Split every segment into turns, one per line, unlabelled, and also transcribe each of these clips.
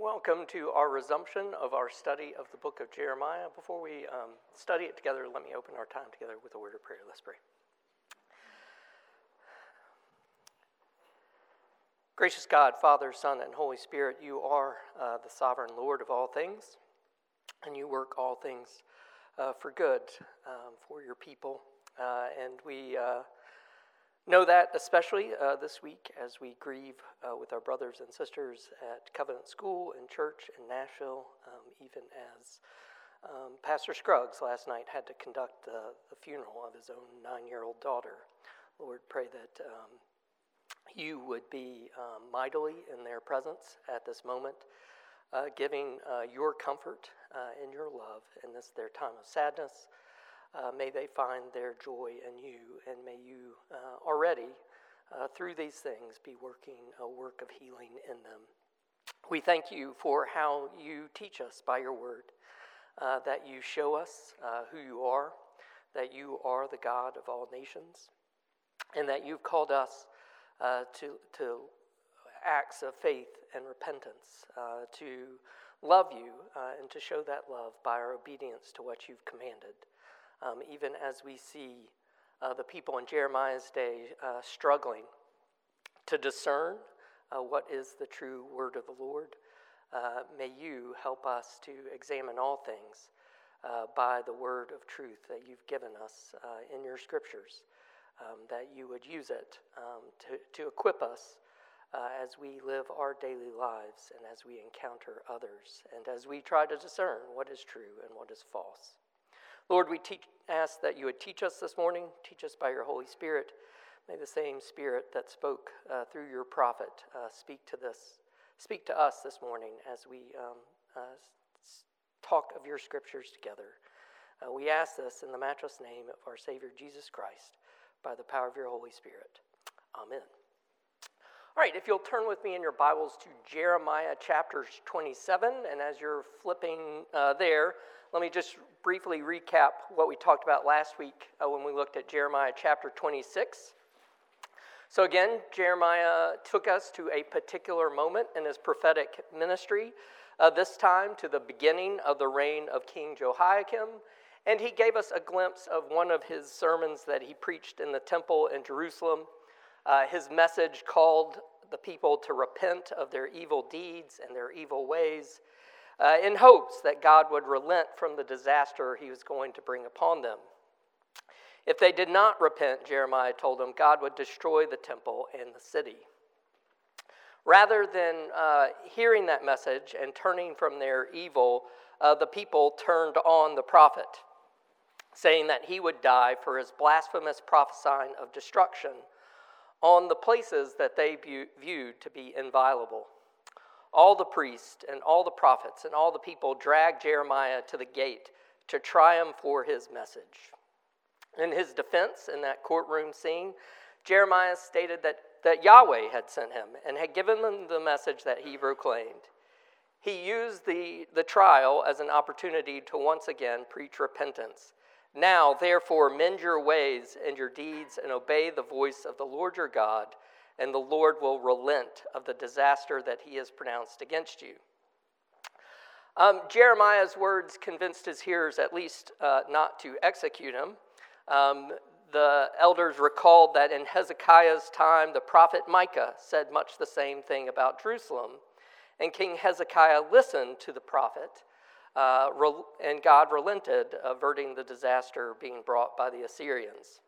welcome to our resumption of our study of the book of Jeremiah. Before we um, study it together, let me open our time together with a word of prayer. Let's pray. Gracious God, Father, Son, and Holy Spirit, you are uh, the sovereign Lord of all things, and you work all things uh, for good um, for your people. Uh, and we uh, know that especially uh, this week as we grieve uh, with our brothers and sisters at Covenant School and Church in Nashville, um, even as um, Pastor Scruggs last night had to conduct the, the funeral of his own nine year old daughter. Lord, pray that um, you would be um, mightily in their presence at this moment, uh, giving uh, your comfort uh, and your love in this their time of sadness. Uh, may they find their joy in you, and may you uh, already, uh, through these things, be working a work of healing in them. We thank you for how you teach us by your word, that you show us who you are, that you are the God of all nations, and that you've called us uh, to, to acts of faith and repentance, uh, to love you uh, and to show that love by our obedience to what you've commanded. Um, even as we see uh, the people in Jeremiah's day uh, struggling to discern what is the true word of the Lord, may you help us to examine all things. Uh, by the word of truth that you've given us uh, in your scriptures um, that you would use it um, to, to equip us uh, as we live our daily lives and as we encounter others and as we try to discern what is true and what is false. Lord, we teach, ask that you would teach us this morning, teach us by your Holy Spirit. May the same Spirit that spoke uh, through your prophet uh, speak to this, speak to us this morning as we um, uh, talk of your scriptures together. Uh, we ask this in the matchless name of our Savior Jesus Christ by the power of your Holy Spirit. Amen. All right, if you'll turn with me in your Bibles to Jeremiah chapter 27, and as you're flipping uh, there, let me just briefly recap what we talked about last week uh, when we looked at Jeremiah chapter 26. So, again, Jeremiah took us to a particular moment in his prophetic ministry, uh, this time to the beginning of the reign of King Jehoiakim and he gave us a glimpse of one of his sermons that he preached in the temple in Jerusalem. Uh, his message called the people to repent of their evil deeds and their evil ways uh, in hopes that God would relent from the disaster he was going to bring upon them. If they did not repent, Jeremiah told them, God would destroy the temple and the city. Rather than uh, hearing that message and turning from their evil, uh, the people turned on the prophet saying that he would die for his blasphemous prophesying of destruction on the places that they viewed to be inviolable. All the priests and all the prophets and all the people dragged Jeremiah to the gate to try him for his message. In his defense in that courtroom scene, Jeremiah stated that, that Yahweh had sent him and had given him the message that he proclaimed. He used the, the trial as an opportunity to once again preach repentance now, therefore, mend your ways and your deeds and obey the voice of the Lord your God, and the Lord will relent of the disaster that he has pronounced against you. Um, Jeremiah's words convinced his hearers at least uh, not to execute him. Um, the elders recalled that in Hezekiah's time, the prophet Micah said much the same thing about Jerusalem. And King Hezekiah listened to the prophet uh, and God relented, averting the disaster being brought by the Assyrians.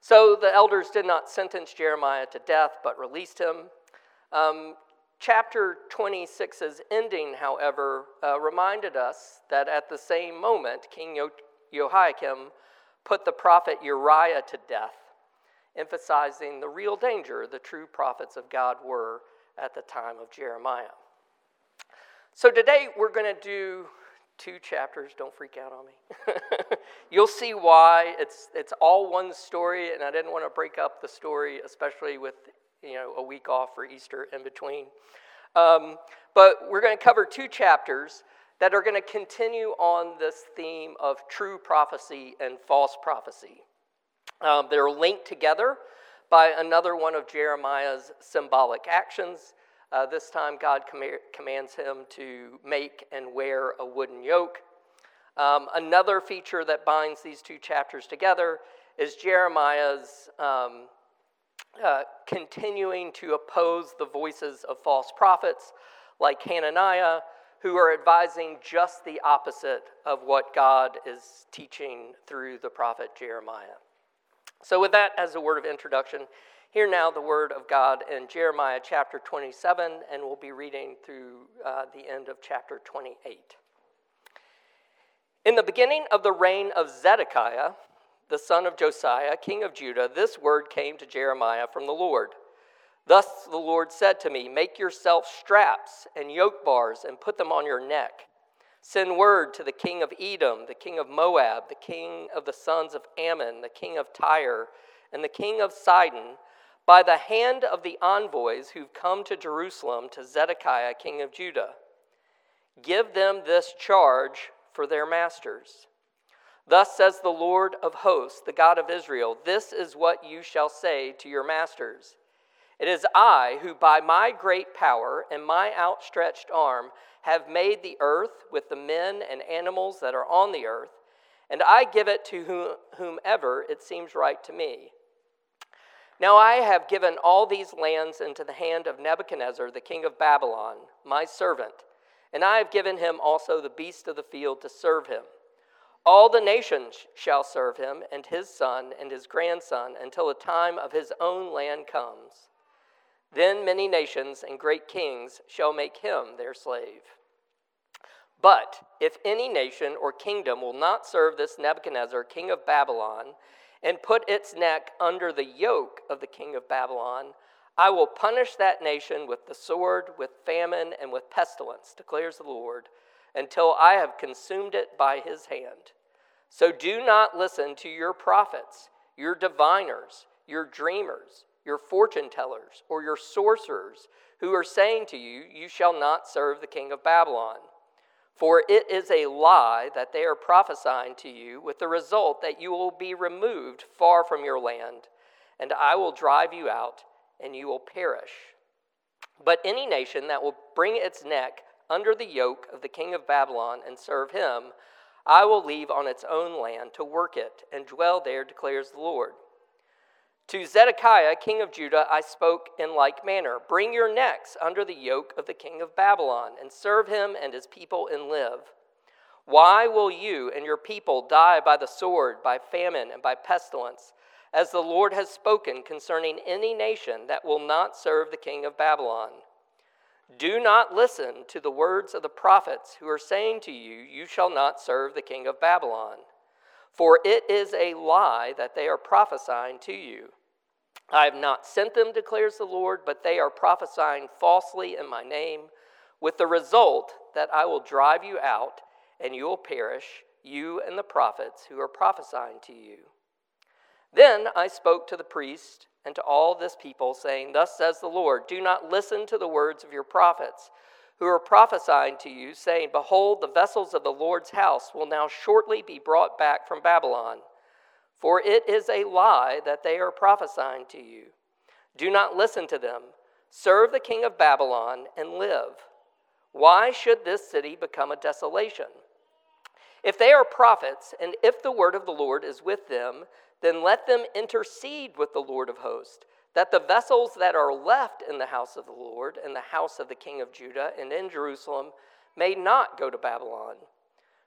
So the elders did not sentence Jeremiah to death, but released him. Um, chapter 26's ending, however, uh, reminded us that at the same moment, King Jehoiakim put the prophet Uriah to death, emphasizing the real danger the true prophets of God were at the time of Jeremiah. So today we're going to do two chapters. Don't freak out on me. You'll see why. It's, it's all one story, and I didn't want to break up the story, especially with you know, a week off for Easter in between. Um, but we're going to cover two chapters that are going to continue on this theme of true prophecy and false prophecy. Um, they're linked together by another one of Jeremiah's symbolic actions Uh, this time, God com- commands him to make and wear a wooden yoke. Um, another feature that binds these two chapters together is Jeremiah's um, uh, continuing to oppose the voices of false prophets like Hananiah, who are advising just the opposite of what God is teaching through the prophet Jeremiah. So, with that as a word of introduction, hear now the word of God in Jeremiah chapter 27, and we'll be reading through uh, the end of chapter 28. In the beginning of the reign of Zedekiah, the son of Josiah, king of Judah, this word came to Jeremiah from the Lord. Thus the Lord said to me, Make yourself straps and yoke bars and put them on your neck. Send word to the king of Edom, the king of Moab, the king of the sons of Ammon, the king of Tyre, and the king of Sidon, by the hand of the envoys who've come to Jerusalem to Zedekiah, king of Judah. Give them this charge for their masters. Thus says the Lord of hosts, the God of Israel This is what you shall say to your masters. It is I who, by my great power and my outstretched arm, have made the earth with the men and animals that are on the earth, and I give it to whomever it seems right to me. Now I have given all these lands into the hand of Nebuchadnezzar, the king of Babylon, my servant, and I have given him also the beasts of the field to serve him. All the nations shall serve him, and his son and his grandson, until the time of his own land comes. Then many nations and great kings shall make him their slave. But if any nation or kingdom will not serve this Nebuchadnezzar, king of Babylon, and put its neck under the yoke of the king of Babylon, I will punish that nation with the sword, with famine, and with pestilence, declares the Lord, until I have consumed it by his hand. So do not listen to your prophets, your diviners, your dreamers your fortune tellers, or your sorcerers, who are saying to you, You shall not serve the king of Babylon. For it is a lie that they are prophesying to you, with the result that you will be removed far from your land, and I will drive you out, and you will perish. But any nation that will bring its neck under the yoke of the king of Babylon and serve him, I will leave on its own land to work it and dwell there, declares the Lord. To Zedekiah, king of Judah, I spoke in like manner Bring your necks under the yoke of the king of Babylon, and serve him and his people and live. Why will you and your people die by the sword, by famine, and by pestilence, as the Lord has spoken concerning any nation that will not serve the king of Babylon? Do not listen to the words of the prophets who are saying to you, You shall not serve the king of Babylon. For it is a lie that they are prophesying to you. I have not sent them, declares the Lord, but they are prophesying falsely in my name, with the result that I will drive you out and you will perish, you and the prophets who are prophesying to you. Then I spoke to the priest and to all this people, saying, Thus says the Lord, do not listen to the words of your prophets who are prophesying to you, saying, Behold, the vessels of the Lord's house will now shortly be brought back from Babylon. For it is a lie that they are prophesying to you. Do not listen to them. Serve the king of Babylon and live. Why should this city become a desolation? If they are prophets, and if the word of the Lord is with them, then let them intercede with the Lord of hosts that the vessels that are left in the house of the Lord, and the house of the king of Judah, and in Jerusalem, may not go to Babylon.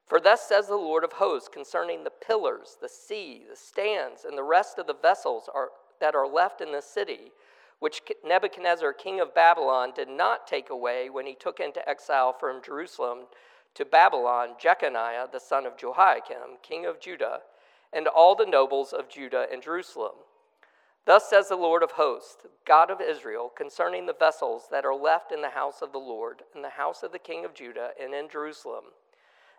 For thus says the Lord of hosts concerning the pillars, the sea, the stands, and the rest of the vessels are, that are left in the city, which Nebuchadnezzar, king of Babylon, did not take away when he took into exile from Jerusalem to Babylon Jeconiah, the son of Jehoiakim, king of Judah, and all the nobles of Judah and Jerusalem. Thus says the Lord of hosts, God of Israel, concerning the vessels that are left in the house of the Lord, in the house of the king of Judah, and in Jerusalem.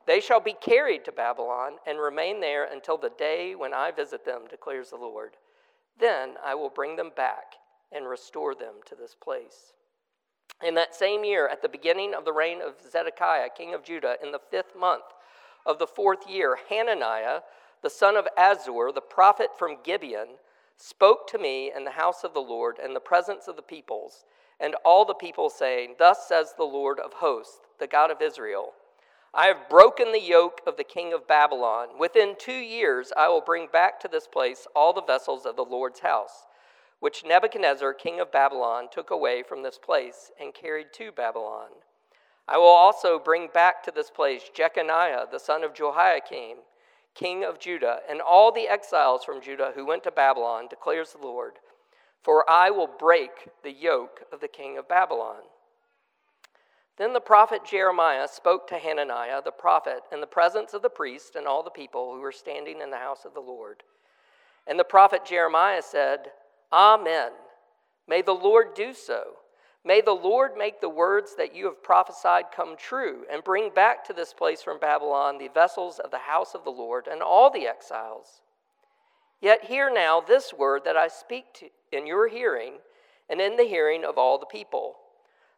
They shall be carried to Babylon and remain there until the day when I visit them, declares the Lord. Then I will bring them back and restore them to this place. In that same year, at the beginning of the reign of Zedekiah, king of Judah, in the fifth month of the fourth year, Hananiah, the son of Azur, the prophet from Gibeon, spoke to me in the house of the Lord in the presence of the peoples, and all the people, saying, Thus says the Lord of hosts, the God of Israel I have broken the yoke of the king of Babylon. Within two years I will bring back to this place all the vessels of the Lord's house, which Nebuchadnezzar, king of Babylon, took away from this place and carried to Babylon. I will also bring back to this place Jeconiah, the son of Jehoiakim, king of Judah, and all the exiles from Judah who went to Babylon, declares the Lord. For I will break the yoke of the king of Babylon. Then the prophet Jeremiah spoke to Hananiah the prophet in the presence of the priest and all the people who were standing in the house of the Lord. And the prophet Jeremiah said, Amen. May the Lord do so. May the Lord make the words that you have prophesied come true and bring back to this place from Babylon the vessels of the house of the Lord and all the exiles. Yet hear now this word that I speak to in your hearing and in the hearing of all the people.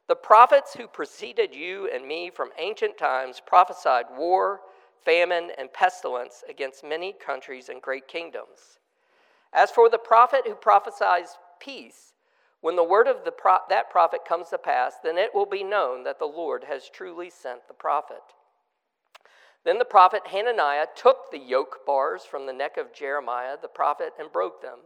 The prophets who preceded you and me from ancient times prophesied war, famine, and pestilence against many countries and great kingdoms. As for the prophet who prophesies peace, when the word of the pro- that prophet comes to pass, then it will be known that the Lord has truly sent the prophet. Then the prophet Hananiah took the yoke bars from the neck of Jeremiah the prophet and broke them.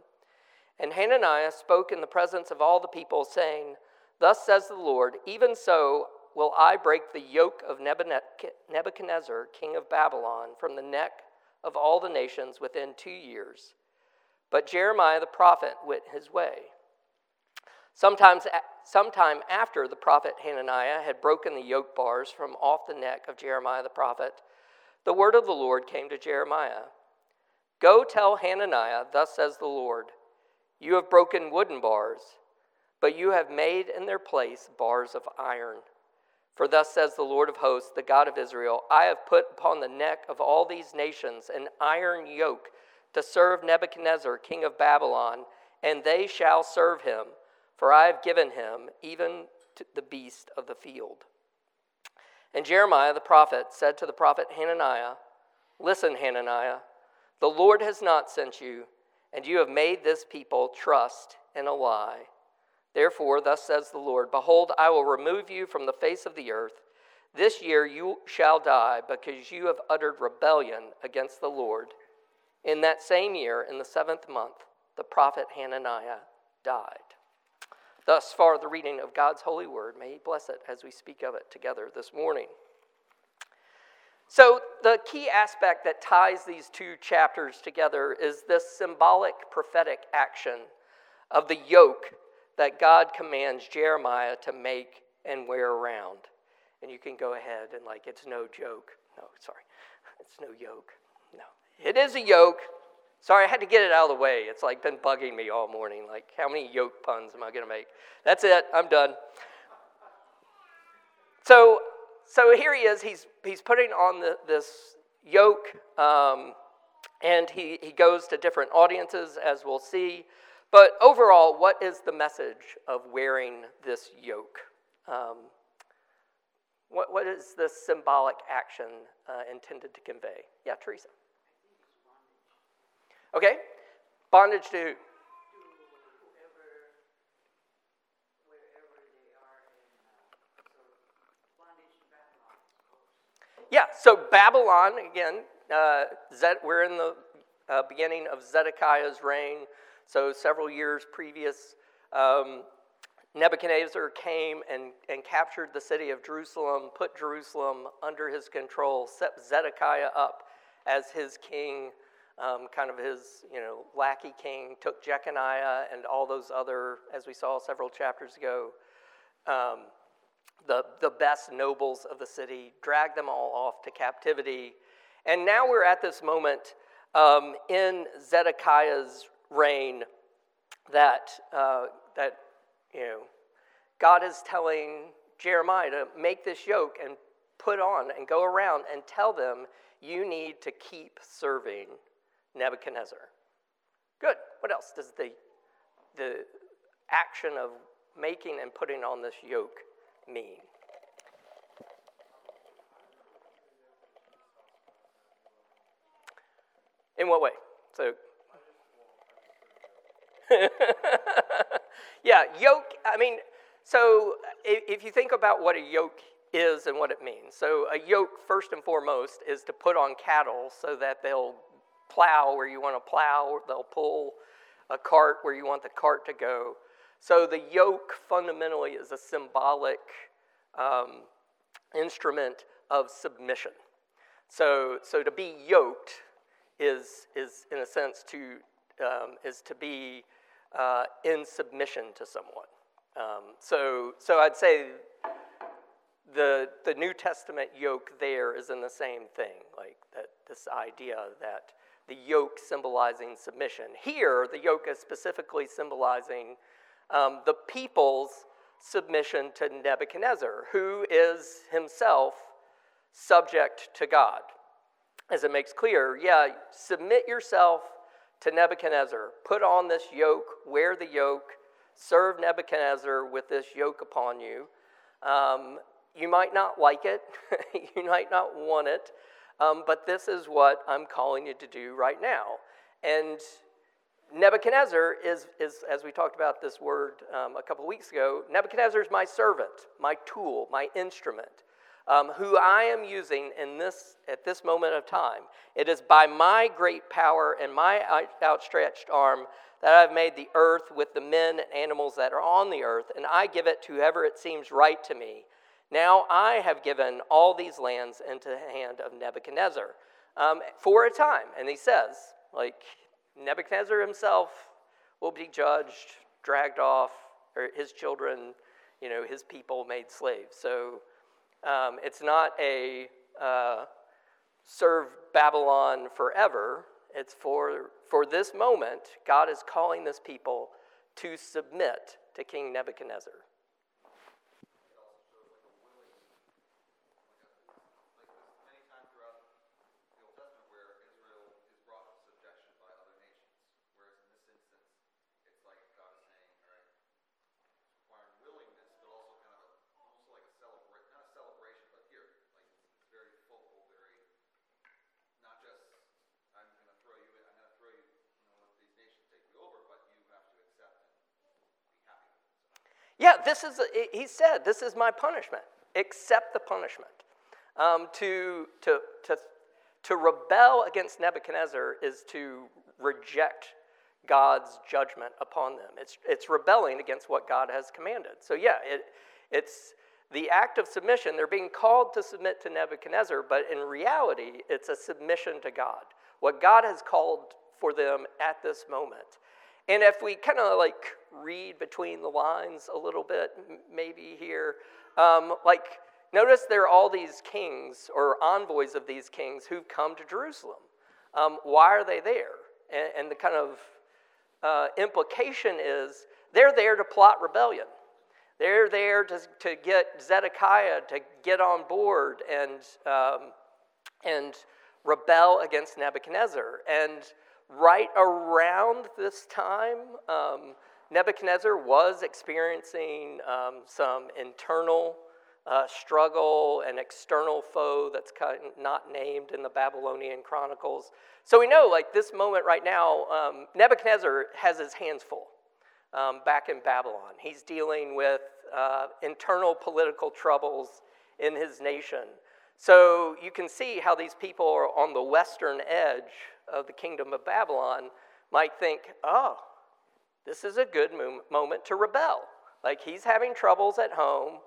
And Hananiah spoke in the presence of all the people, saying, Thus says the Lord, even so will I break the yoke of Nebuchadnezzar, king of Babylon, from the neck of all the nations within two years. But Jeremiah the prophet went his way. Sometimes, sometime after the prophet Hananiah had broken the yoke bars from off the neck of Jeremiah the prophet, the word of the Lord came to Jeremiah Go tell Hananiah, Thus says the Lord, You have broken wooden bars but you have made in their place bars of iron. For thus says the Lord of hosts, the God of Israel I have put upon the neck of all these nations an iron yoke to serve Nebuchadnezzar, king of Babylon, and they shall serve him, for I have given him even the beast of the field. And Jeremiah the prophet said to the prophet Hananiah, Listen, Hananiah, the Lord has not sent you, and you have made this people trust in a lie. Therefore, thus says the Lord Behold, I will remove you from the face of the earth. This year you shall die, because you have uttered rebellion against the Lord. In that same year, in the seventh month, the prophet Hananiah died. Thus far, the reading of God's holy word. May He bless it as we speak of it together this morning. So, the key aspect that ties these two chapters together is this symbolic prophetic action of the yoke that God commands Jeremiah to make and wear around. And you can go ahead and, like, it's no joke. No, sorry. It's no yoke. No. It is a yoke. Sorry, I had to get it out of the way. It's like been bugging me all morning. Like, how many yoke puns am I going to make? That's it. I'm done. So, so here he is. He's, he's putting on the, this yoke, um, and he, he goes to different audiences, as we'll see. But overall, what is the message of wearing this yoke? Um, what, what is this symbolic action uh, intended to convey? Yeah, Teresa. Okay, bondage to Yeah, so Babylon, again, uh, we're in the uh, beginning of Zedekiah's reign. So, several years previous, um, Nebuchadnezzar came and, and captured the city of Jerusalem, put Jerusalem under his control, set Zedekiah up as his king, um, kind of his you know lackey king, took Jeconiah and all those other, as we saw several chapters ago, um, the, the best nobles of the city, dragged them all off to captivity. And now we're at this moment um, in Zedekiah's reign that, uh, that you know, God is telling Jeremiah to make this yoke and put on and go around and tell them you need to keep serving Nebuchadnezzar. Good. What else does the, the action of making and putting on this yoke mean? In what way? So yeah, yoke, I mean, so if you think about what a yoke is and what it means, so a yoke, first and foremost, is to put on cattle so that they'll plow where you want to plow, they'll pull a cart where you want the cart to go. So the yoke fundamentally is a symbolic um, instrument of submission. So, so to be yoked is, is in a sense, to, um, is to be uh, in submission to someone. Um, so, so I'd say the, the New Testament yoke there is in the same thing, like that this idea that the yoke symbolizing submission. Here, the yoke is specifically symbolizing um, the people's submission to Nebuchadnezzar, who is himself subject to God. As it makes clear, yeah, submit yourself to Nebuchadnezzar, put on this yoke, wear the yoke, serve Nebuchadnezzar with this yoke upon you. Um, you might not like it, you might not want it, um, but this is what I'm calling you to do right now. And Nebuchadnezzar is, is, as we talked about this word um, a couple of weeks ago, Nebuchadnezzar is my servant, my tool, my instrument, um, who I am using in this, at this moment of time. It is by my great power and my outstretched arm that I've made the earth with the men and animals that are on the earth, and I give it to whoever it seems right to me. Now I have given all these lands into the hand of Nebuchadnezzar um, for a time. And he says, like, Nebuchadnezzar himself will be judged, dragged off, or his children, you know, his people made slaves. So um, it's not a uh, serve Babylon forever. It's for, for this moment, God is calling this people to submit to King Nebuchadnezzar. Yeah, this is, he said, this is my punishment. Accept the punishment. Um, to, to, to, to rebel against Nebuchadnezzar is to reject God's judgment upon them. It's, it's rebelling against what God has commanded. So, yeah, it, it's the act of submission. They're being called to submit to Nebuchadnezzar, but in reality, it's a submission to God. What God has called for them at this moment. And if we kind of like read between the lines a little bit, maybe here, um, like notice there are all these kings or envoys of these kings who've come to Jerusalem. Um, why are they there? And, and the kind of uh, implication is they're there to plot rebellion. They're there to, to get Zedekiah to get on board and, um, and rebel against Nebuchadnezzar. And right around this time, um, Nebuchadnezzar was experiencing um, some internal uh, struggle, an external foe that's kind of not named in the Babylonian Chronicles. So we know, like this moment right now, um, Nebuchadnezzar has his hands full um, back in Babylon. He's dealing with uh, internal political troubles in his nation. So you can see how these people are on the western edge of the kingdom of Babylon might think, oh, this is a good moment to rebel. Like he's having troubles at home.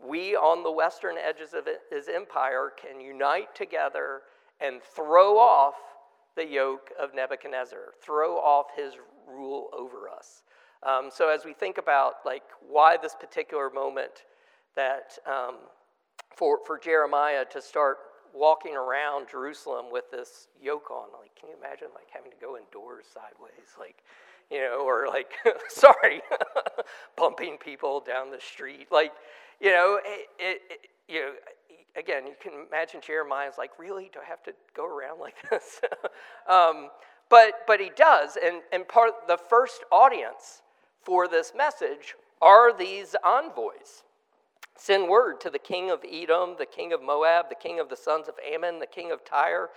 We on the western edges of his empire can unite together and throw off the yoke of Nebuchadnezzar, throw off his rule over us. Um, so as we think about like why this particular moment that um, for, for Jeremiah to start walking around Jerusalem with this yoke on. Like, can you imagine like having to go indoors sideways, like, you know, or like, sorry, bumping people down the street, like, you know, it, it, it, you know. Again, you can imagine Jeremiah's like, really? Do I have to go around like this? um, but but he does, and and part the first audience for this message are these envoys. Send word to the king of Edom, the king of Moab, the king of the sons of Ammon, the king of Tyre,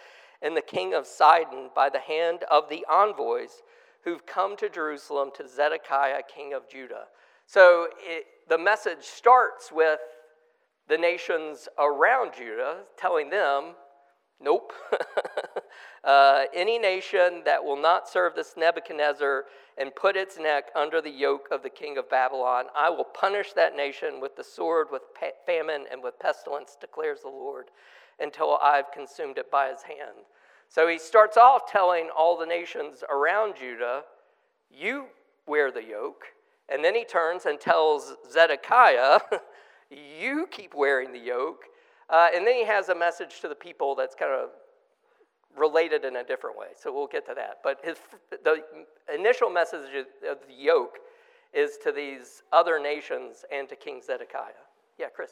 and the king of Sidon by the hand of the envoys who've come to Jerusalem to Zedekiah, king of Judah. So it, the message starts with the nations around Judah, telling them, Nope. uh, any nation that will not serve this Nebuchadnezzar and put its neck under the yoke of the king of Babylon, I will punish that nation with the sword, with famine, and with pestilence, declares the Lord, until I've consumed it by his hand. So he starts off telling all the nations around Judah, You wear the yoke. And then he turns and tells Zedekiah, You keep wearing the yoke. Uh, and then he has a message to the people that's kind of related in a different way. So we'll get to that. But his, the initial message of the yoke is to these other nations and to King Zedekiah. Yeah, Chris.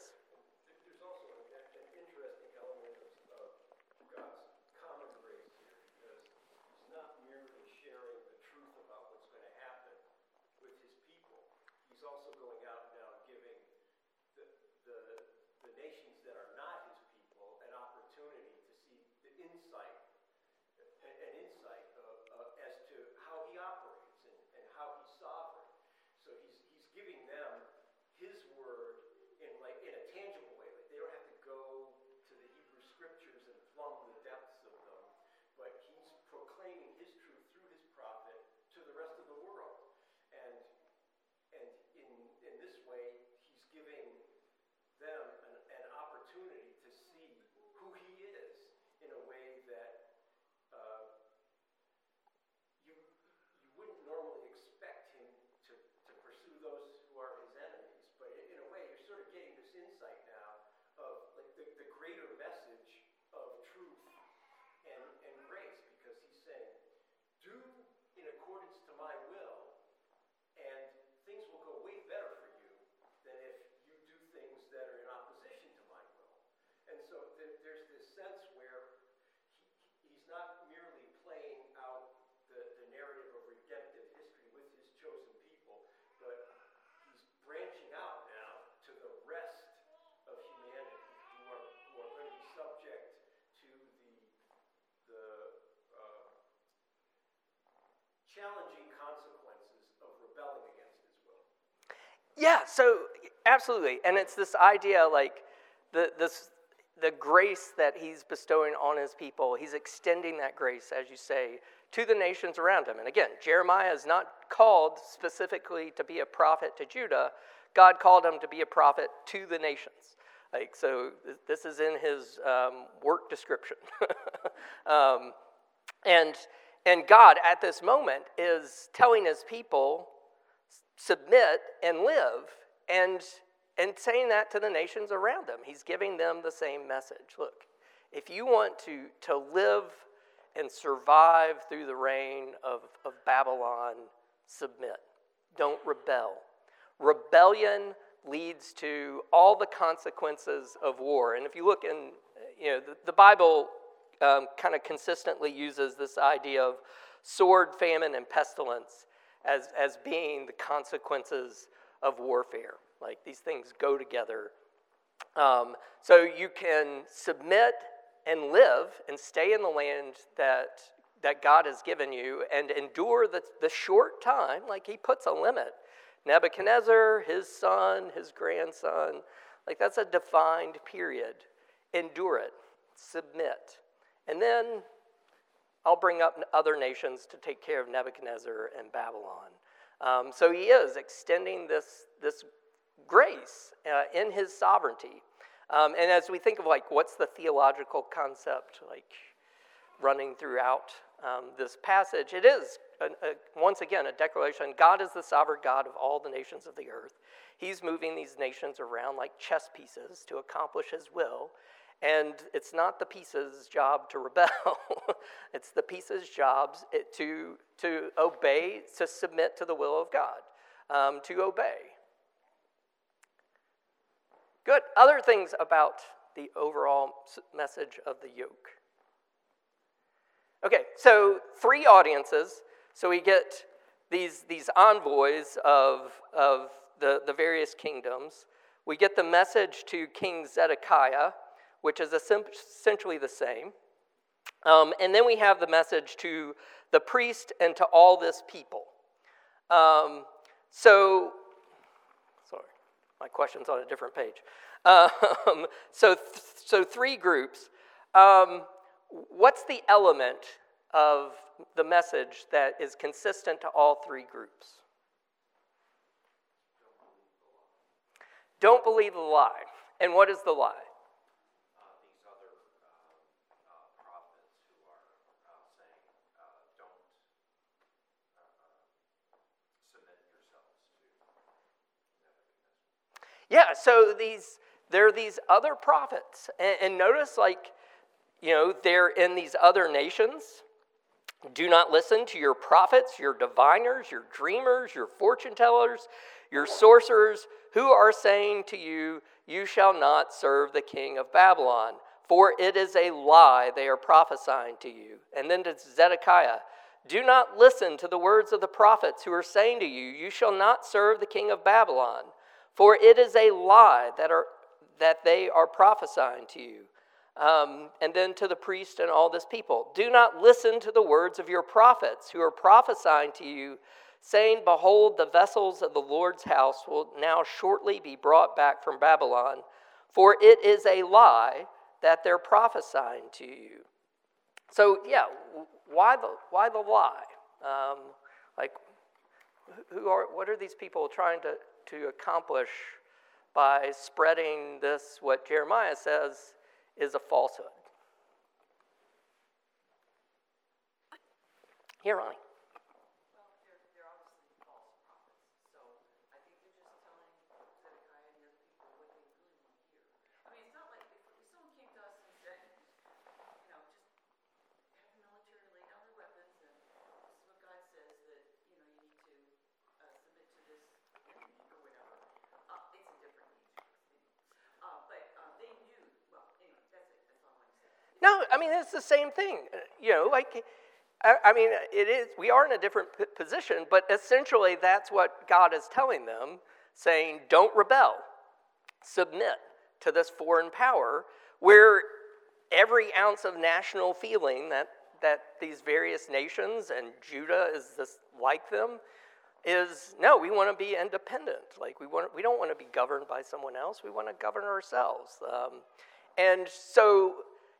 Challenging consequences of rebelling against his will.
Yeah, so absolutely. And it's this idea like the, this, the grace that he's bestowing on his people, he's extending that grace, as you say, to the nations around him. And again, Jeremiah is not called specifically to be a prophet to Judah, God called him to be a prophet to the nations. Like, so this is in his um, work description. um, and and God, at this moment, is telling his people, submit and live, and, and saying that to the nations around them. He's giving them the same message. Look, if you want to, to live and survive through the reign of, of Babylon, submit. Don't rebel. Rebellion leads to all the consequences of war. And if you look in, you know, the, the Bible um, kind of consistently uses this idea of sword, famine, and pestilence as, as being the consequences of warfare. Like these things go together. Um, so you can submit and live and stay in the land that, that God has given you and endure the, the short time, like he puts a limit. Nebuchadnezzar, his son, his grandson, like that's a defined period. Endure it, submit. And then I'll bring up other nations to take care of Nebuchadnezzar and Babylon. Um, so he is extending this, this grace uh, in his sovereignty. Um, and as we think of like what's the theological concept like running throughout um, this passage, it is a, a, once again a declaration God is the sovereign God of all the nations of the earth. He's moving these nations around like chess pieces to accomplish his will. And it's not the pieces' job to rebel, it's the pieces' jobs to, to obey, to submit to the will of God, um, to obey. Good. Other things about the overall message of the yoke. Okay, so three audiences. So we get these, these envoys of, of the, the various kingdoms. We get the message to King Zedekiah which is essentially the same. Um, and then we have the message to the priest and to all this people. Um, so, sorry. My question's on a different page. Um, so, th- so three groups. Um, what's the element of the message that is consistent to all three groups? Don't believe the lie. And what is the lie? Yeah, so these there are these other prophets, and, and notice like you know they're in these other nations. Do not listen to your prophets, your diviners, your dreamers, your fortune tellers, your sorcerers, who are saying to you, You shall not serve the king of Babylon, for it is a lie they are prophesying to you. And then to Zedekiah, Do not listen to the words of the prophets who are saying to you, You shall not serve the king of Babylon. For it is a lie that, are, that they are prophesying to you. Um, and then to the priest and all this people Do not listen to the words of your prophets who are prophesying to you, saying, Behold, the vessels of the Lord's house will now shortly be brought back from Babylon. For it is a lie that they're prophesying to you. So, yeah, why the, why the lie? Um, like, who are, what are these people trying to, to accomplish by spreading this, what Jeremiah says is a falsehood. Here, Ronnie. No, I mean, it's the same thing. You know, like, I, I mean, it is, we are in a different p- position, but essentially that's what God is telling them, saying, don't rebel, submit to this foreign power where every ounce of national feeling that, that these various nations and Judah is this, like them is no, we want to be independent. Like we want, we don't want to be governed by someone else. We want to govern ourselves. Um, and so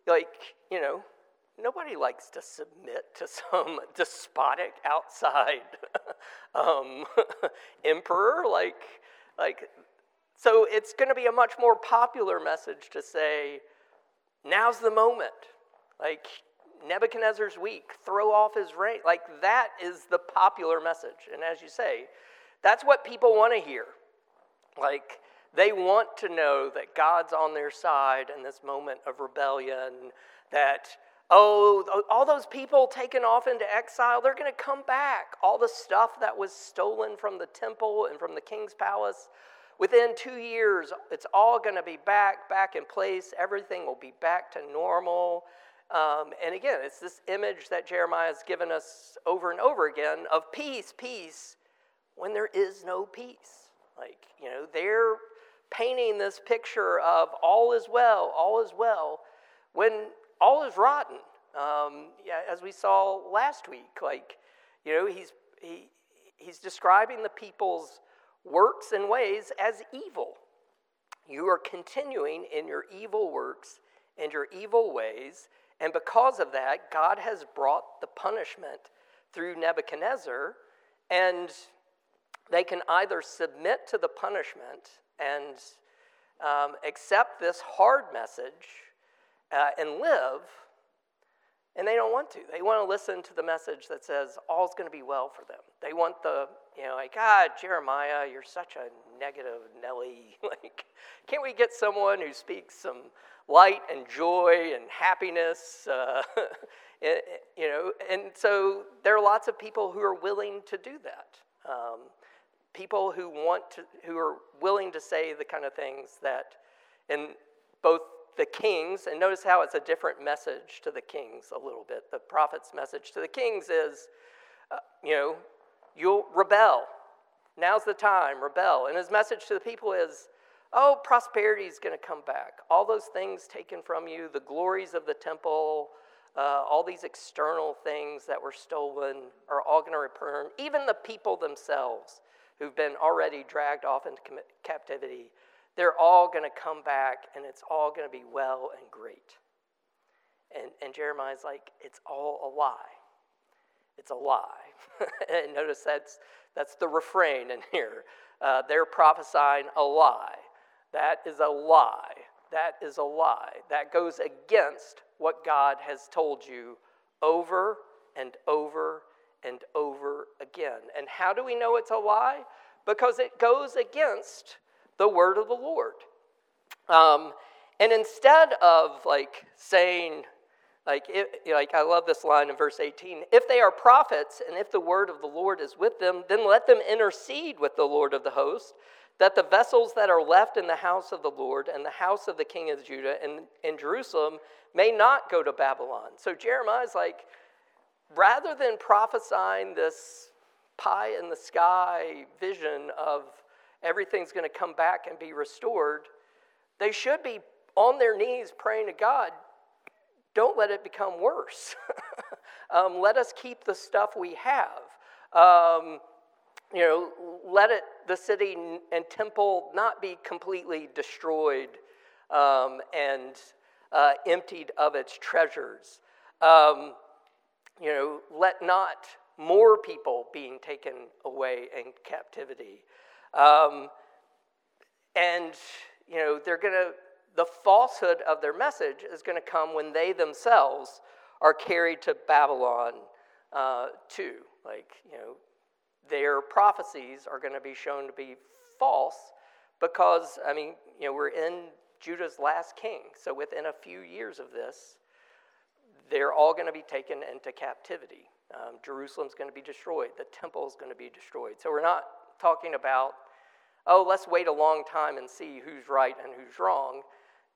like, you know, nobody likes to submit to some despotic outside um, emperor. Like, like, so it's going to be a much more popular message to say, now's the moment. Like, Nebuchadnezzar's weak, throw off his reign. Like, that is the popular message. And as you say, that's what people want to hear. Like, they want to know that God's on their side in this moment of rebellion, that, oh, all those people taken off into exile, they're going to come back. All the stuff that was stolen from the temple and from the king's palace, within two years, it's all going to be back, back in place. Everything will be back to normal. Um, and again, it's this image that Jeremiah has given us over and over again of peace, peace, when there is no peace. Like, you know, they're painting this picture of all is well, all is well, when all is rotten. Um, yeah, as we saw last week, like, you know, he's, he, he's describing the people's works and ways as evil. You are continuing in your evil works and your evil ways, and because of that, God has brought the punishment through Nebuchadnezzar, and they can either submit to the punishment and um, accept this hard message uh, and live, and they don't want to. They want to listen to the message that says all's going to be well for them. They want the, you know, like, God, Jeremiah, you're such a negative Nelly. like, can't we get someone who speaks some light and joy and happiness? Uh, you know, and so there are lots of people who are willing to do that. Um, people who want to, who are willing to say the kind of things that, in both the kings, and notice how it's a different message to the kings a little bit. The prophet's message to the kings is, uh, you know, you'll rebel. Now's the time, rebel. And his message to the people is, oh, prosperity is going to come back. All those things taken from you, the glories of the temple, uh, all these external things that were stolen are all going to return. Even the people themselves who've been already dragged off into captivity, they're all going to come back and it's all going to be well and great. And, and Jeremiah's like, it's all a lie. It's a lie. and notice that's, that's the refrain in here. Uh, they're prophesying a lie. That is a lie. That is a lie. That goes against what God has told you over and over and over again. And how do we know it's a lie? Because it goes against the word of the Lord. Um, and instead of like saying, like, it, like I love this line in verse 18 if they are prophets and if the word of the Lord is with them, then let them intercede with the Lord of the host, that the vessels that are left in the house of the Lord and the house of the king of Judah and in Jerusalem may not go to Babylon. So Jeremiah's like, rather than prophesying this pie in the sky vision of everything's going to come back and be restored, they should be on their knees praying to God, don't let it become worse. um, let us keep the stuff we have. Um, you know, let it, the city and temple not be completely destroyed um, and uh, emptied of its treasures. Um, you know, let not more people being taken away in captivity. Um, and, you know, they're going to, the falsehood of their message is going to come when they themselves are carried to Babylon uh, too. Like, you know, their prophecies are going to be shown to be false because, I mean, you know, we're in Judah's last king. So within a few years of this, they're all going to be taken into captivity. Um, Jerusalem's going to be destroyed. The temple is going to be destroyed. So we're not talking about, oh, let's wait a long time and see who's right and who's wrong.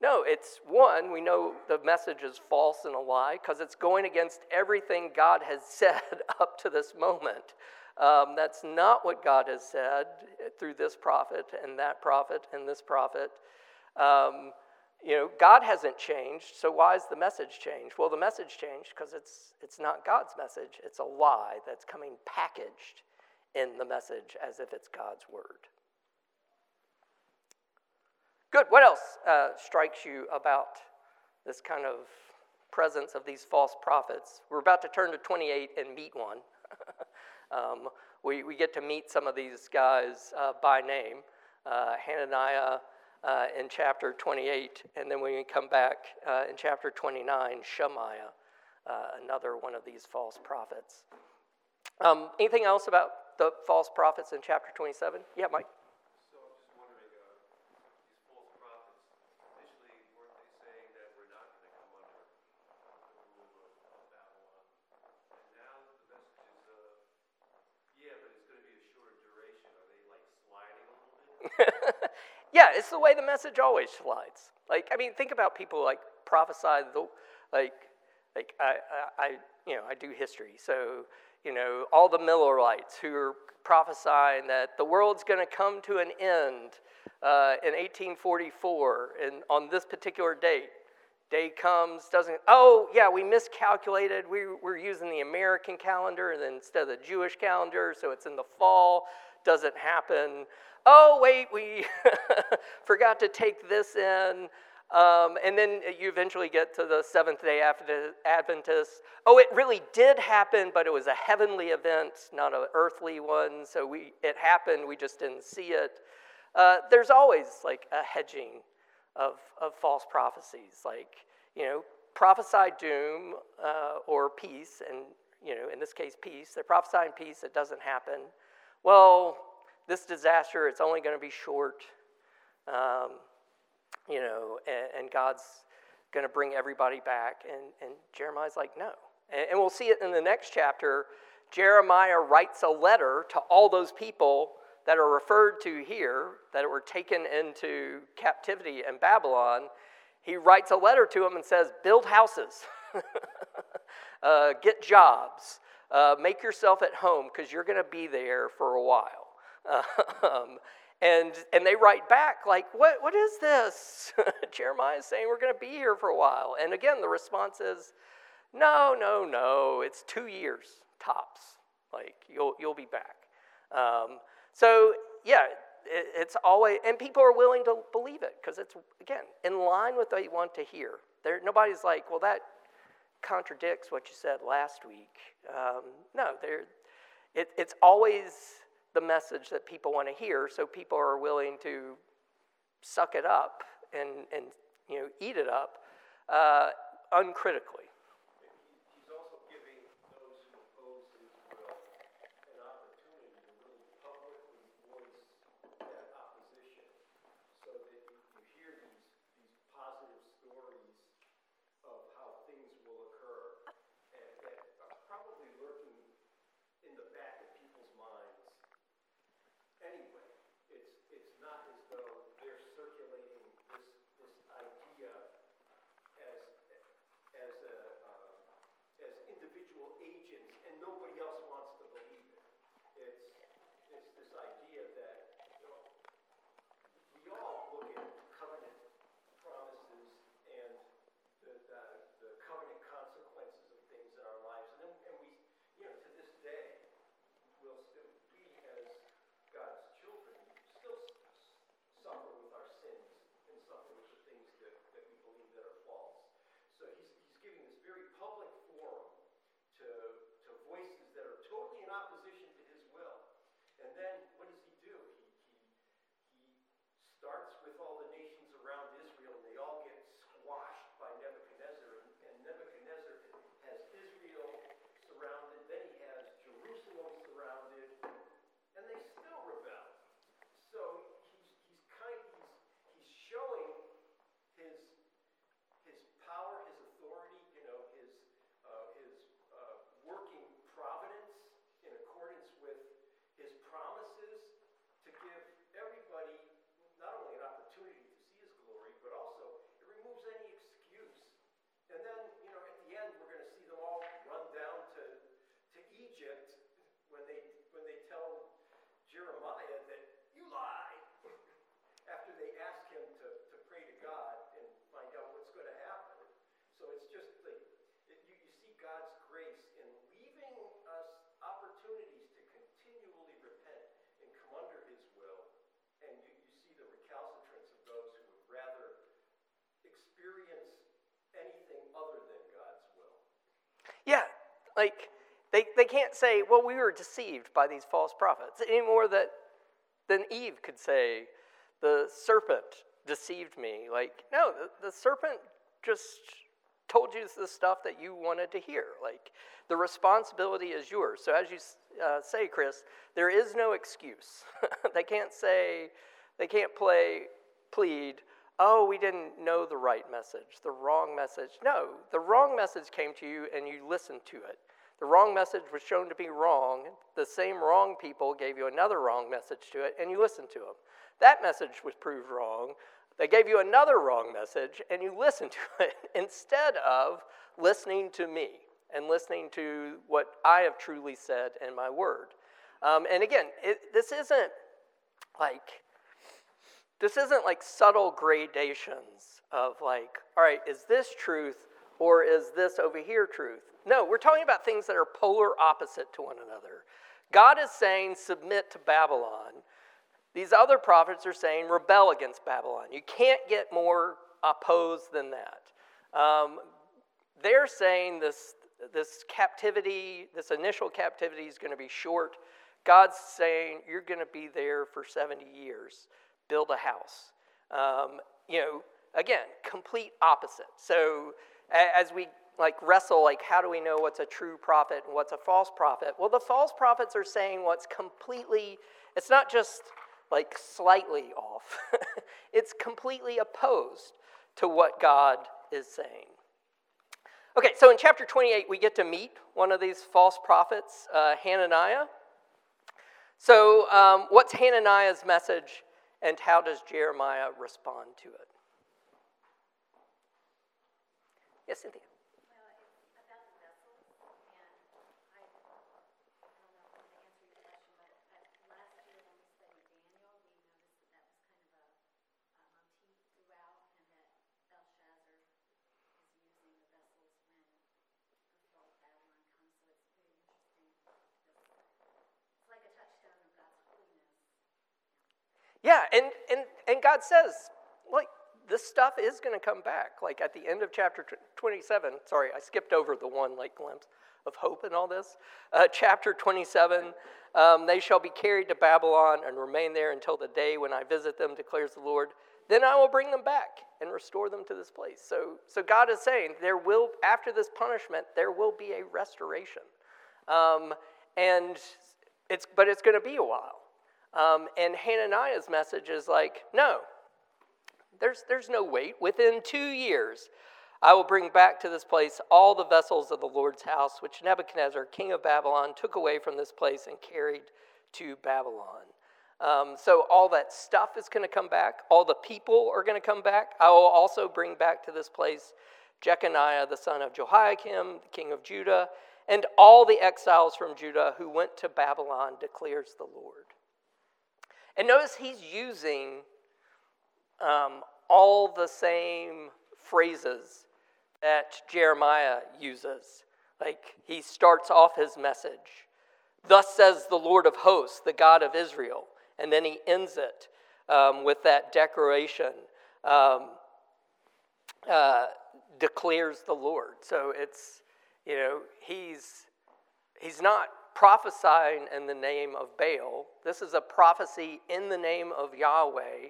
No, it's one, we know the message is false and a lie because it's going against everything God has said up to this moment. Um, that's not what God has said through this prophet and that prophet and this prophet. Um, you know, God hasn't changed, so why is the message changed? Well, the message changed because it's, it's not God's message, it's a lie that's coming packaged in the message as if it's God's word. Good. What else uh, strikes you about this kind of presence of these false prophets? We're about to turn to 28 and meet one. um, we, we get to meet some of these guys uh, by name. Uh, Hananiah, uh, in chapter 28, and then when we come back uh, in chapter 29, Shemaiah, uh, another one of these false prophets. Um, anything else about the false prophets in chapter 27? Yeah, Mike. The way the message always slides. Like, I mean, think about people like prophesy the, like, like I, I, you know, I do history, so you know, all the Millerites who are prophesying that the world's going to come to an end uh, in 1844, and on this particular date, day comes, doesn't, oh, yeah, we miscalculated. We, we're using the American calendar instead of the Jewish calendar, so it's in the fall, doesn't happen oh, wait, we forgot to take this in. Um, and then you eventually get to the Seventh day after the Adventists. Oh, it really did happen, but it was a heavenly event, not an earthly one. So we, it happened, we just didn't see it. Uh, there's always like a hedging of, of false prophecies, like, you know, prophesy doom uh, or peace, and, you know, in this case, peace. They're prophesying peace, it doesn't happen. Well, this disaster, it's only going to be short. Um, you know, and, and God's going to bring everybody back. And, and Jeremiah's like, no. And, and we'll see it in the next chapter. Jeremiah writes a letter to all those people that are referred to here that were taken into captivity in Babylon. He writes a letter to them and says, Build houses, uh, get jobs, uh, make yourself at home because you're going to be there for a while. Um, and, and they write back, like, what, what is this? Jeremiah is saying we're going to be here for a while. And again, the response is, no, no, no, it's two years tops. Like, you'll, you'll be back. Um, So, yeah, it, it's always, and people are willing to believe it because it's, again, in line with what they want to hear. There, nobody's like, well, that contradicts what you said last week. Um, no, it, it's always the message that people want to hear, so people are willing to suck it up and, and you know, eat it up uh, uncritically. Can't say, well, we were deceived by these false prophets any more that, than Eve could say, the serpent deceived me. Like, no, the, the serpent just told you the stuff that you wanted to hear. Like, the responsibility is yours. So, as you uh, say, Chris, there is no excuse. they can't say, they can't play, plead, oh, we didn't know the right message, the wrong message. No, the wrong message came to you and you listened to it. The wrong message was shown to be wrong. The same wrong people gave you another wrong message to it and you listened to them. That message was proved wrong. They gave you another wrong message and you listened to it instead of listening to me and listening to what I have truly said in my word. Um, and again, it, this isn't like this isn't like subtle gradations of like, all right, is this truth or is this over here truth? No, we're talking about things that are polar opposite to one another. God is saying, submit to Babylon. These other prophets are saying, rebel against Babylon. You can't get more opposed than that. Um, they're saying this, this captivity, this initial captivity is going to be short. God's saying, you're going to be there for 70 years build a house. Um, you know, again, complete opposite. So as we like wrestle like how do we know what's a true prophet and what's a false prophet well the false prophets are saying what's completely it's not just like slightly off it's completely opposed to what god is saying okay so in chapter 28 we get to meet one of these false prophets uh, hananiah so um, what's hananiah's message and how does Jeremiah respond to it? Yes, Cynthia. Yeah, and, and, and God says, like, this stuff is going to come back. Like at the end of chapter 27, sorry, I skipped over the one like glimpse of hope and all this. Uh, chapter 27, um, they shall be carried to Babylon and remain there until the day when I visit them, declares the Lord. Then I will bring them back and restore them to this place. So, so God is saying there will, after this punishment, there will be a restoration. Um, and it's, but it's going to be a while. Um, and Hananiah's message is like, no, there's, there's no wait. Within two years, I will bring back to this place all the vessels of the Lord's house, which Nebuchadnezzar, king of Babylon, took away from this place and carried to Babylon. Um, so all that stuff is going to come back. All the people are going to come back. I will also bring back to this place Jeconiah, the son of Jehoiakim, the king of Judah, and all the exiles from Judah who went to Babylon, declares the Lord. And notice he's using um, all the same phrases that Jeremiah uses. Like he starts off his message, Thus says the Lord of hosts, the God of Israel. And then he ends it um, with that declaration um, uh, declares the Lord. So it's, you know, he's, he's not prophesying in the name of Baal. This is a prophecy in the name of Yahweh,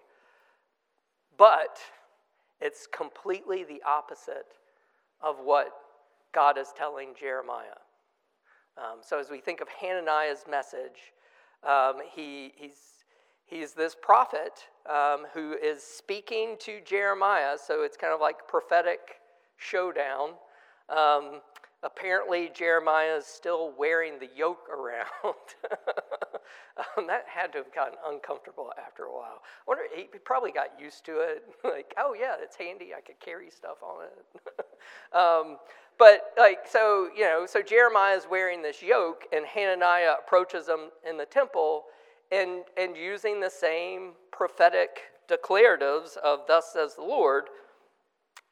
but it's completely the opposite of what God is telling Jeremiah. Um, so as we think of Hananiah's message, um, he, he's, he's this prophet um, who is speaking to Jeremiah, so it's kind of like prophetic showdown. Apparently, Jeremiah is still wearing the yoke around. um, that had to have gotten uncomfortable after a while. I wonder, he probably got used to it. like, oh, yeah, it's handy. I could carry stuff on it. um, but, like, so, you know, so Jeremiah is wearing this yoke, and Hananiah approaches him in the temple and, and using the same prophetic declaratives of, Thus says the Lord.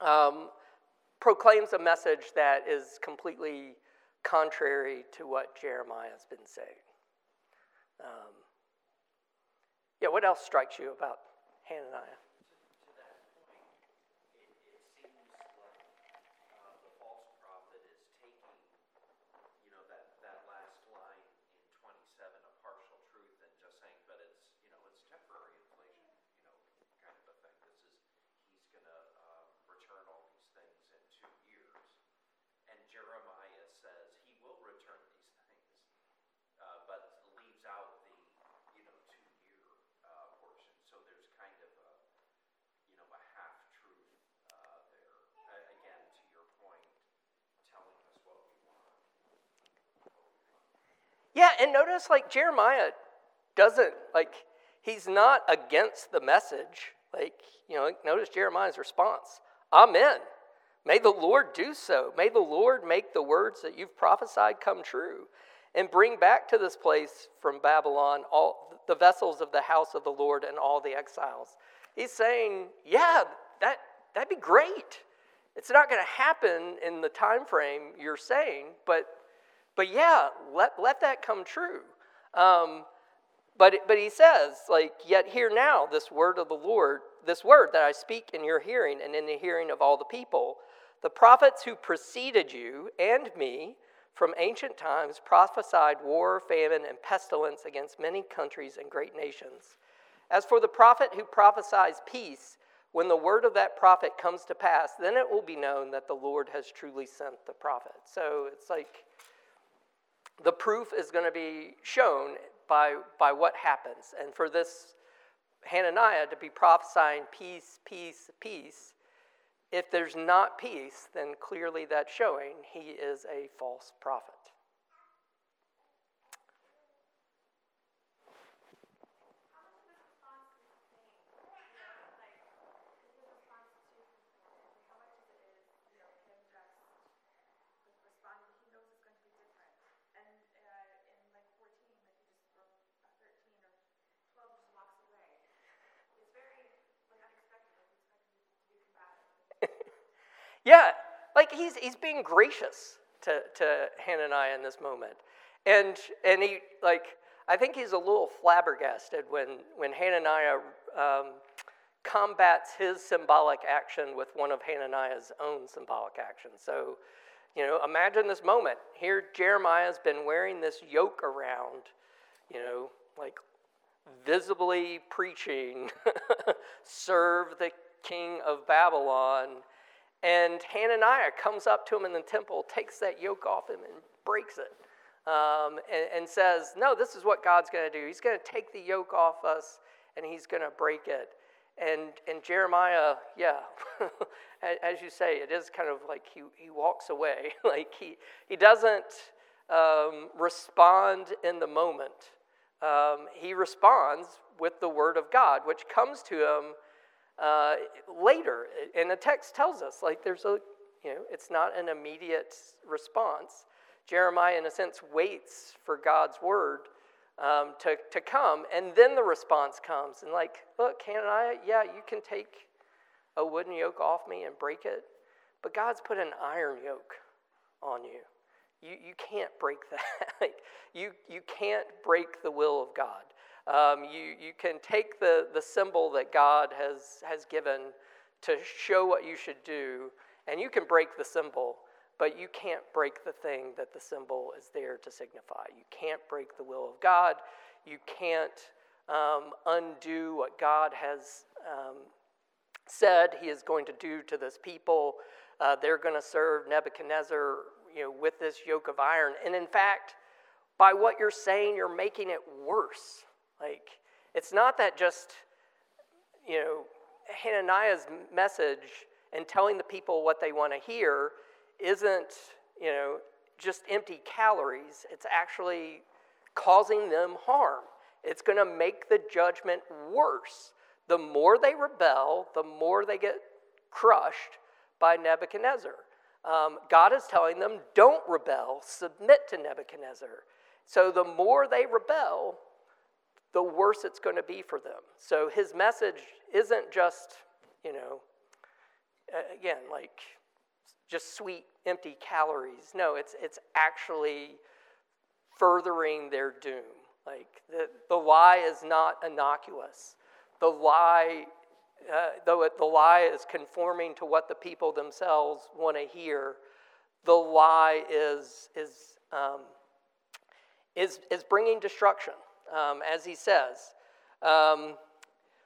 Um, proclaims a message that is completely contrary to what Jeremiah has been saying. Um, yeah, what else strikes you about Hananiah? Yeah, and notice like Jeremiah doesn't, like, he's not against the message. Like, you know, notice Jeremiah's response Amen. May the Lord do so. May the Lord make the words that you've prophesied come true and bring back to this place from Babylon all the vessels of the house of the Lord and all the exiles. He's saying, yeah, that, that'd be great. It's not going to happen in the time frame you're saying, but but yeah, let, let that come true. Um, but, but he says, like, yet hear now this word of the Lord, this word that I speak in your hearing and in the hearing of all the people. The prophets who preceded you and me from ancient times prophesied war, famine, and pestilence against many countries and great nations. As for the prophet who prophesies peace, when the word of that prophet comes to pass, then it will be known that the Lord has truly sent the prophet. So it's like the proof is going to be shown by, by what happens. And for this Hananiah to be prophesying peace, peace, peace, if there's not peace, then clearly that's showing he is a false prophet. Yeah, like he's, he's being gracious to, to Hananiah in this moment. And, and he, like, I think he's a little flabbergasted when, when Hananiah um, combats his symbolic action with one of Hananiah's own symbolic actions. So, you know, imagine this moment. Here, Jeremiah's been wearing this yoke around, you know, like visibly preaching, serve the king of Babylon. And Hananiah comes up to him in the temple, takes that yoke off him, and breaks it. Um, and, and, says, No, this is what God's going to do. He's going to take the yoke off us and he's going to break it. And, and Jeremiah, yeah, as you say, it is kind of like he, he walks away. like he, he doesn't um, respond in the moment. Um, he responds with the word of God, which comes to him uh, later. And the text tells us, like, there's a, you know, it's not an immediate response. Jeremiah, in a sense, waits for God's word um, to, to come, and then the response comes. And, like, look, I? Yeah, you can take a wooden yoke off me and break it, but God's put an iron yoke on you. You, you can't break that. like, you, you can't break the will of God. Um, you, you can take the, the symbol that God has, has given to show what you should do, and you can break the symbol, but you can't break the thing that the symbol is there to signify. You can't break the will of God. You can't um, undo what God has um, said He is going to do to this people. Uh, they're going to serve Nebuchadnezzar you know, with this yoke of iron. And in fact, by what you're saying, you're making it worse. Like, it's not that just, you know, Hananiah's message and telling the people what they want to hear isn't, you know, just empty calories. It's actually causing them harm. It's going to make the judgment worse. The more they rebel, the more they get crushed by Nebuchadnezzar. Um, God is telling them, don't rebel, submit to Nebuchadnezzar. So the more they rebel, the worse it's going to be for them. So his message isn't just, you know, again, like just sweet, empty calories. No, it's, it's actually furthering their doom. Like the, the lie is not innocuous. The lie, uh, though it, the lie is conforming to what the people themselves want to hear, the lie is, is, um, is, is bringing destruction um, as he says. Um,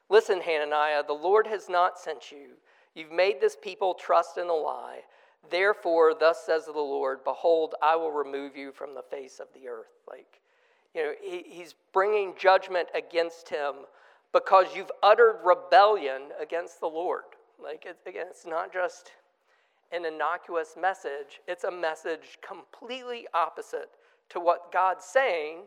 Listen, Hananiah, the Lord has not sent you. You've made this people trust in a lie. Therefore, thus says the Lord, Behold, I will remove you from the face of the earth. Like, you know, he, he's bringing judgment against him because you've uttered rebellion against the Lord. Like, it, again, it's not just an innocuous message, it's a message completely opposite to what God's saying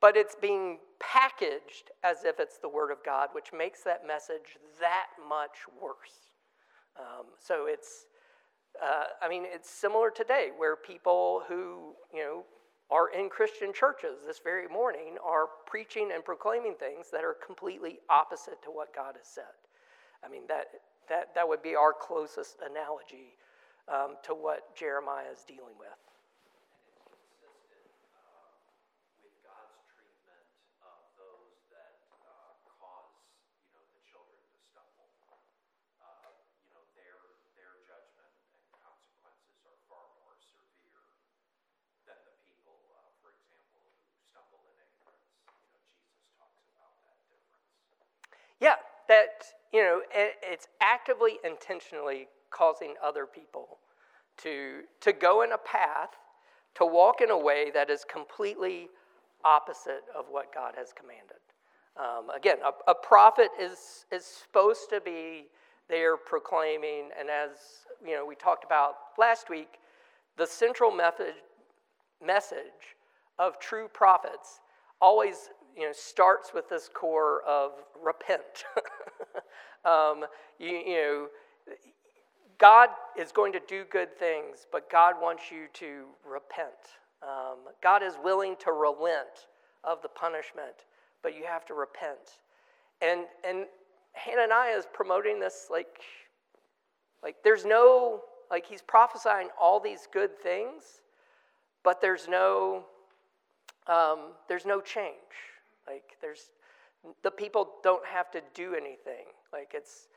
but it's being packaged as if it's the Word of God, which makes that message that much worse. Um, so it's, uh, I mean, it's similar today where people who, you know, are in Christian churches this very morning are preaching and proclaiming things that are completely opposite to what God has said. I mean, that, that, that would be our closest analogy um, to what Jeremiah is dealing with. Yeah, that, you know, it's actively, intentionally causing other people to, to go in a path, to walk in a way that is completely opposite of what God has commanded. Um, again, a, a, prophet is, is supposed to be there proclaiming, and as you know, we talked about last week, the central method, message of true prophets always you know, starts with this core of repent. um, you, you know, God is going to do good things, but God wants you to repent. Um, God is willing to relent of the punishment, but you have to repent. And and Hananiah is promoting this like like there's no like he's prophesying all these good things, but there's no um, there's no change. Like there's the people don't have to do anything. Like it's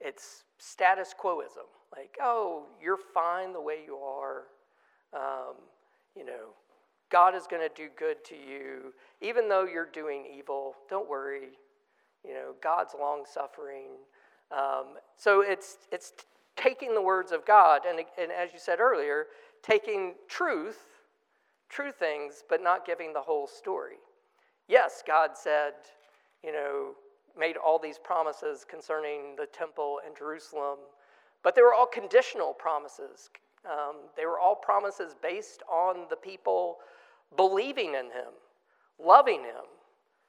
it's status quoism. Like oh, you're fine the way you are. Um, you know, God is going to do good to you, even though you're doing evil. Don't worry. You know, God's long suffering. Um, so it's it's taking the words of God, and, and as you said earlier, taking truth, true things, but not giving the whole story. Yes, God said, you know, made all these promises concerning the temple and Jerusalem, but they were all conditional promises. Um, they were all promises based on the people believing in Him, loving Him,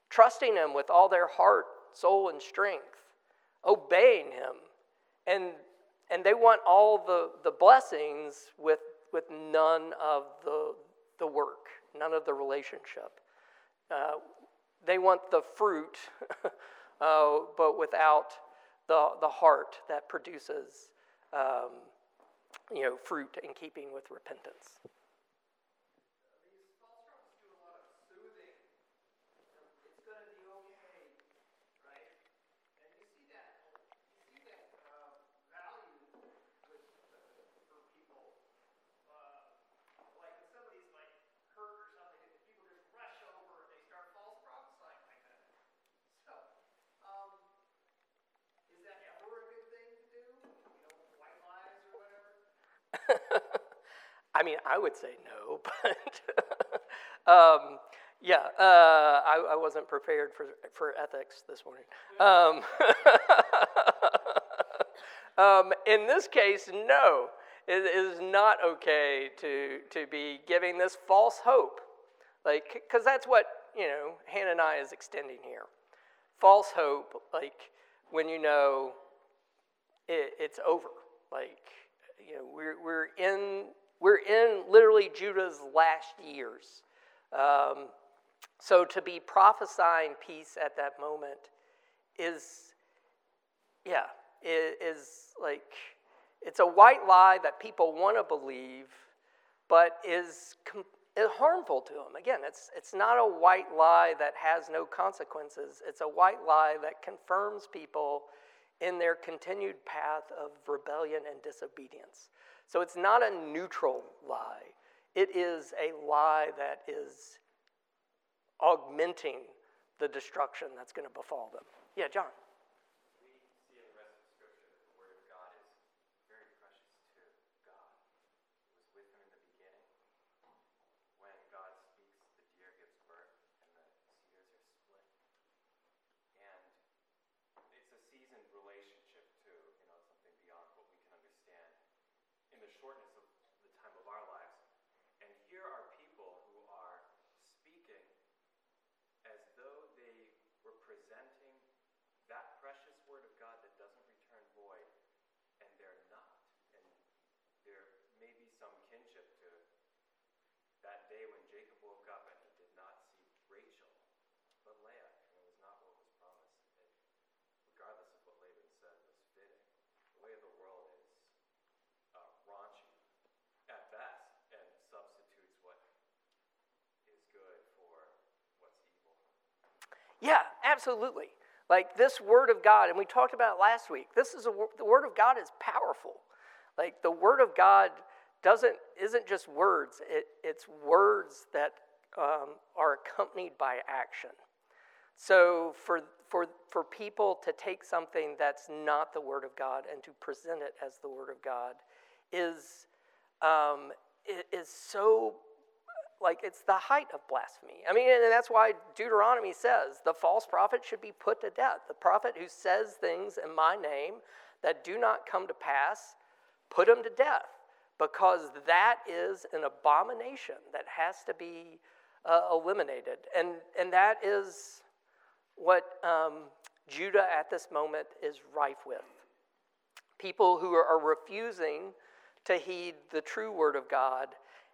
trusting Him with all their heart, soul, and strength, obeying Him. And, and they want all the, the blessings with, with none of the, the work, none of the relationship. They want the fruit, uh, but without the, the heart that produces um, you know, fruit in keeping with repentance. I mean, I would say no, but um, yeah, uh, I, I, wasn't prepared for, for ethics this morning. Um, um, in this case, no, it is not okay to, to be giving this false hope. Like, because that's what, you know, Hananiah is extending here. False hope, like when you know it, it's over. Like, you know, we're, we're, in, we're in literally Judah's last years. Um, so to be prophesying peace at that moment is, yeah, is like, it's a white lie that people want to believe, but is, com- is harmful to them. Again, it's, it's not a white lie that has no consequences, it's a white lie that confirms people in their continued path of rebellion and disobedience. So it's not a neutral lie, it is a lie that is augmenting the destruction that's going to befall them. Yeah, John. Yeah, absolutely. Like this Word of God, and we talked about it last week. This is a, the Word of God is powerful. Like the Word of God doesn't isn't just words. It, it's words that um, are accompanied by action. So for for for people to take something that's not the Word of God and to present it as the Word of God is um, is so like it's the height of blasphemy. I mean, and that's why Deuteronomy says the false prophet should be put to death. The prophet who says things in my name that do not come to pass, put him to death, because that is an abomination that has to be uh, eliminated. And, and that is what um, Judah at this moment is rife with. People who are refusing to heed the true word of God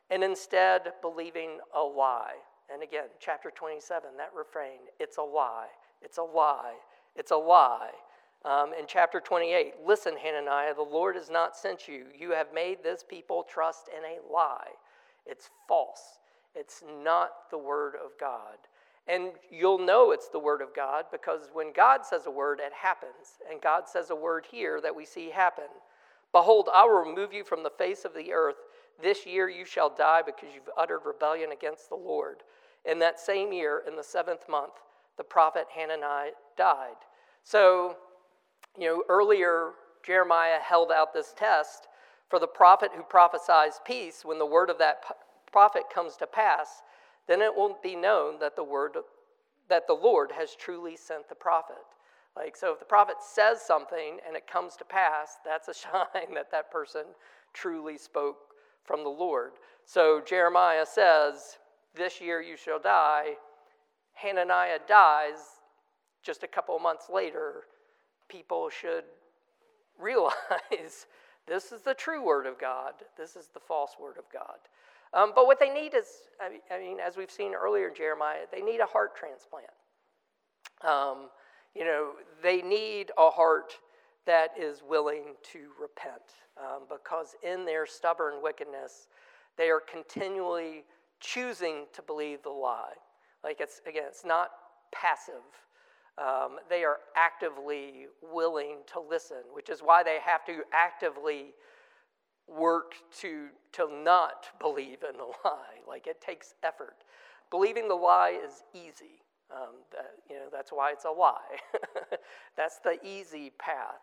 and instead believing a lie. And again, chapter 27, that refrain it's a lie, it's a lie, it's a lie. Um, in chapter 28, listen, Hananiah, the Lord has not sent you. You have made this people trust in a lie. It's false. It's not the Word of God. And you'll know it's the Word of God because when God says a word, it happens. And God says a word here that we see happen. Behold, I will remove you from the face of the earth. This year you shall die because you've uttered rebellion against the Lord. In that same year, in the seventh month, the prophet Hananiah died. So, you know, earlier Jeremiah held out this test for the prophet who prophesies peace when the word of that prophet comes to pass, then it won't be known that the word that the Lord has truly sent the prophet. Like so if the prophet says something and it comes to pass, that's a sign that that person truly spoke from the Lord. So Jeremiah says, "This year you shall die." Hananiah dies just a couple months later. People should realize this is the true word of God, this is the false word of God. Um, but what they need is, I mean, as we've seen earlier in Jeremiah, they need a heart transplant. Um, you know, they need a heart that is willing to repent um, because in their stubborn wickedness, they are continually choosing to believe the lie. Like it's, again, it's not passive. Um, they are actively willing to listen, which is why they have to actively work to, to not believe in the lie. Like it takes effort. Believing the lie is easy. Um, that, you know, that's why it's a lie. that's the easy path.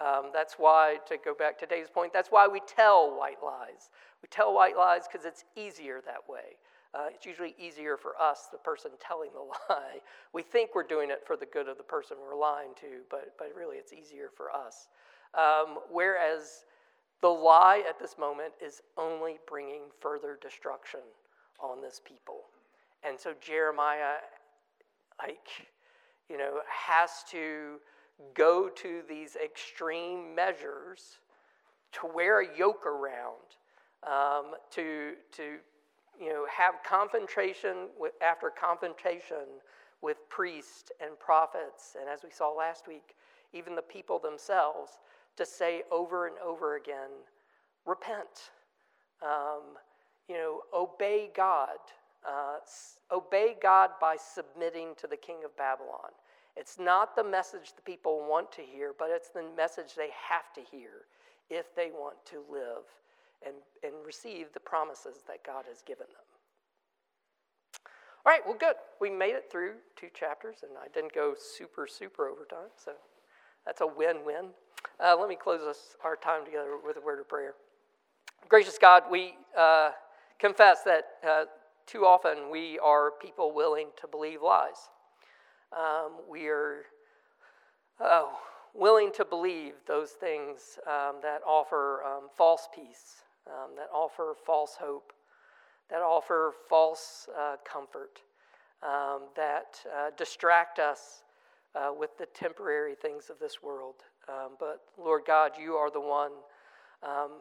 Um, that's why, to go back to Dave's point, that's why we tell white lies. We tell white lies because it's easier that way. Uh, it's usually easier for us, the person telling the lie. We think we're doing it for the good of the person we're lying to, but, but really it's easier for us. Um, whereas the lie at this moment is only bringing further destruction on this people. And so Jeremiah, like, you know, has to go to these extreme measures to wear a yoke around, um, to, to you know, have confrontation with, after confrontation with priests and prophets, and as we saw last week, even the people themselves, to say over and over again, repent. Um, you know, obey God. Uh, obey God by submitting to the king of Babylon. It's not the message the people want to hear, but it's the message they have to hear if they want to live and, and receive the promises that God has given them. All right, well, good. We made it through two chapters, and I didn't go super, super overtime, so that's a win win. Uh, let me close us, our time together with a word of prayer. Gracious God, we uh, confess that uh, too often we are people willing to believe lies. Um, we are oh, willing to believe those things um, that offer um, false peace, um, that offer false hope, that offer false uh, comfort, um, that uh, distract us uh, with the temporary things of this world. Um, but Lord God, you are the one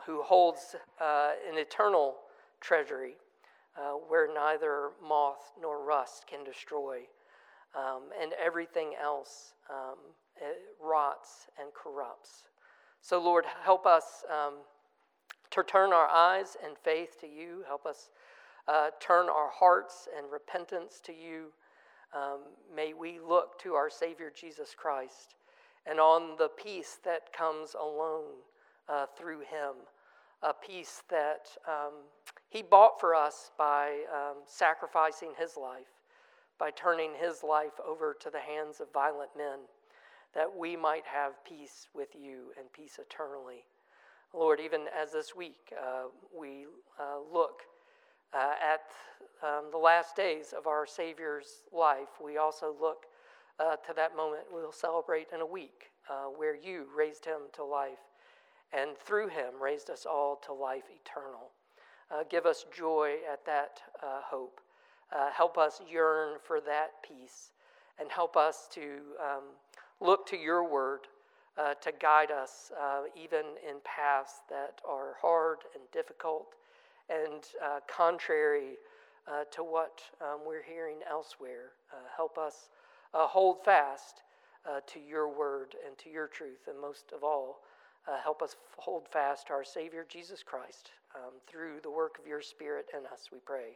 who holds uh, an eternal treasury uh, where neither moth nor rust can destroy, and everything else rots and corrupts. So, Lord, help us to turn our eyes and faith to you. Help us uh, turn our hearts and repentance to you. Um, may we look to our Savior Jesus Christ and on the peace that comes alone uh, through Him, a peace that um, He bought for us by um, sacrificing His life, by turning His life over to the hands of violent men, that we might have peace with you and peace eternally. Lord, even as this week uh, we uh, look uh, at um, the last days of our Savior's life, we also look uh, to that moment we'll celebrate in a week uh, where you raised him to life and through him raised us all to life eternal. Uh, give us joy at that hope. Uh, help us yearn for that peace and help us to um, look to your word. Uh, to guide us even in paths that are hard and difficult and uh, contrary uh, to what um, we're hearing elsewhere. Uh, help us uh, hold fast uh, to your word and to your truth, and most of all, help us hold fast to our Savior Jesus Christ um, through the work of your Spirit in us, we pray.